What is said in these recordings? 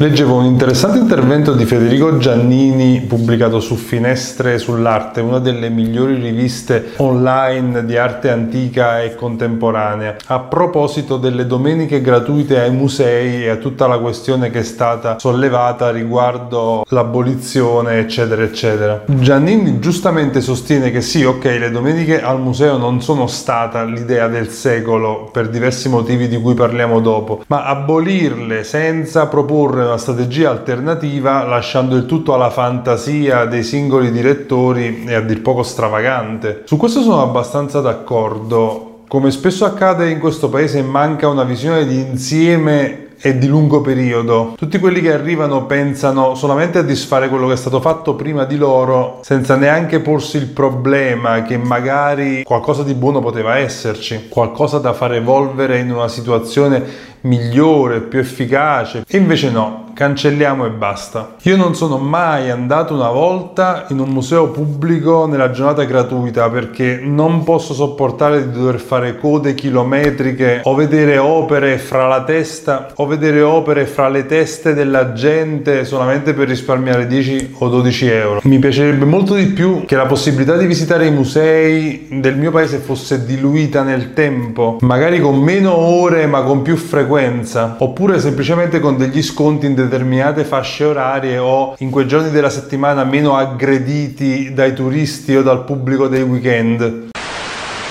Leggevo un interessante intervento di Federico Giannini pubblicato su Finestre sull'arte, una delle migliori riviste online di arte antica e contemporanea, a proposito delle domeniche gratuite ai musei e a tutta la questione che è stata sollevata riguardo l'abolizione, eccetera, eccetera. Giannini giustamente sostiene che sì, ok, le domeniche al museo non sono stata l'idea del secolo per diversi motivi di cui parliamo dopo, ma abolirle senza proporre una strategia alternativa lasciando il tutto alla fantasia dei singoli direttori è a dir poco stravagante. Su questo sono abbastanza d'accordo. Come spesso accade in questo paese manca una visione di insieme e di lungo periodo. Tutti quelli che arrivano pensano solamente a disfare quello che è stato fatto prima di loro senza neanche porsi il problema che magari qualcosa di buono poteva esserci, qualcosa da far evolvere in una situazione migliore, più efficace. E invece no, cancelliamo e basta. Io non sono mai andato una volta in un museo pubblico nella giornata gratuita perché non posso sopportare di dover fare code chilometriche o vedere opere fra la testa o vedere opere fra le teste della gente solamente per risparmiare 10 o 12 euro. Mi piacerebbe molto di più che la possibilità di visitare i musei del mio paese fosse diluita nel tempo, magari con meno ore ma con più frequenza, oppure semplicemente con degli sconti in determinate fasce orarie o in quei giorni della settimana meno aggrediti dai turisti o dal pubblico dei weekend.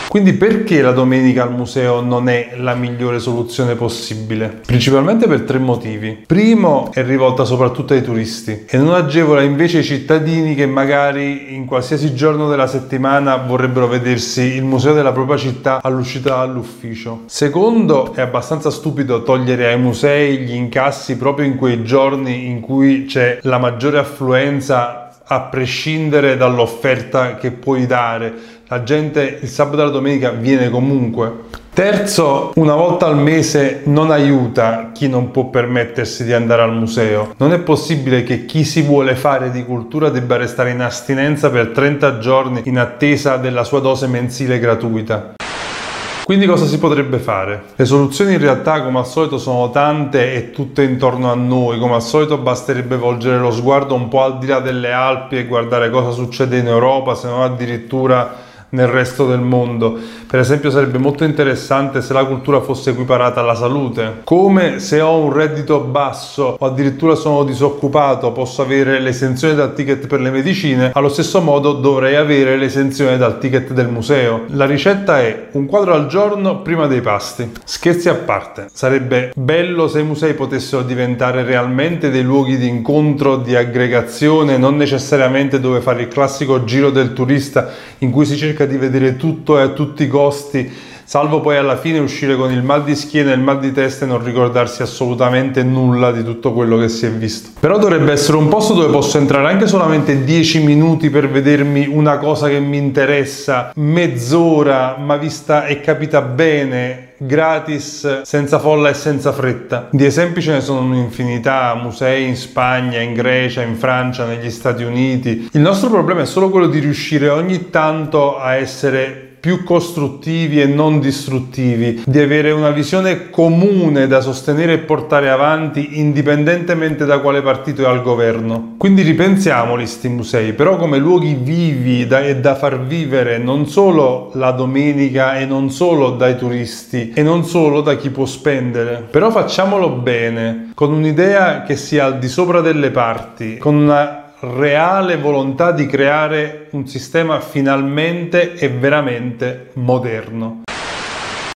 Quindi perché la domenica al museo non è la migliore soluzione possibile? Principalmente per tre motivi. Primo, è rivolta soprattutto ai turisti e non agevola invece i cittadini che magari in qualsiasi giorno della settimana vorrebbero vedersi il museo della propria città all'uscita dall'ufficio. Secondo, è abbastanza stupido togliere ai musei gli incassi proprio in quei giorni in cui c'è la maggiore affluenza a prescindere dall'offerta che puoi dare la gente il sabato e la domenica viene comunque. Terzo, una volta al mese non aiuta chi non può permettersi di andare al museo. Non è possibile che chi si vuole fare di cultura debba restare in astinenza per 30 giorni in attesa della sua dose mensile gratuita. Quindi cosa si potrebbe fare? Le soluzioni in realtà come al solito sono tante e tutte intorno a noi, come al solito basterebbe volgere lo sguardo un po' al di là delle Alpi e guardare cosa succede in Europa, se non addirittura nel resto del mondo. Per esempio sarebbe molto interessante se la cultura fosse equiparata alla salute. Come se ho un reddito basso o addirittura sono disoccupato posso avere l'esenzione dal ticket per le medicine, allo stesso modo dovrei avere l'esenzione dal ticket del museo. La ricetta è un quadro al giorno prima dei pasti. Scherzi a parte, sarebbe bello se i musei potessero diventare realmente dei luoghi di incontro, di aggregazione, non necessariamente dove fare il classico giro del turista in cui si cerca cerca di vedere tutto e a tutti i costi, salvo poi alla fine uscire con il mal di schiena e il mal di testa e non ricordarsi assolutamente nulla di tutto quello che si è visto. Però dovrebbe essere un posto dove posso entrare anche solamente 10 minuti per vedermi una cosa che mi interessa, mezz'ora, ma vista e capita bene, gratis, senza folla e senza fretta. Di esempi ce ne sono un'infinità, musei in Spagna, in Grecia, in Francia, negli Stati Uniti. Il nostro problema è solo quello di riuscire ogni tanto a essere più costruttivi e non distruttivi, di avere una visione comune da sostenere e portare avanti indipendentemente da quale partito è al governo. Quindi ripensiamoli sti musei, però come luoghi vivi da, e da far vivere non solo la domenica e non solo dai turisti e non solo da chi può spendere, però facciamolo bene, con un'idea che sia al di sopra delle parti, con una reale volontà di creare un sistema finalmente e veramente moderno.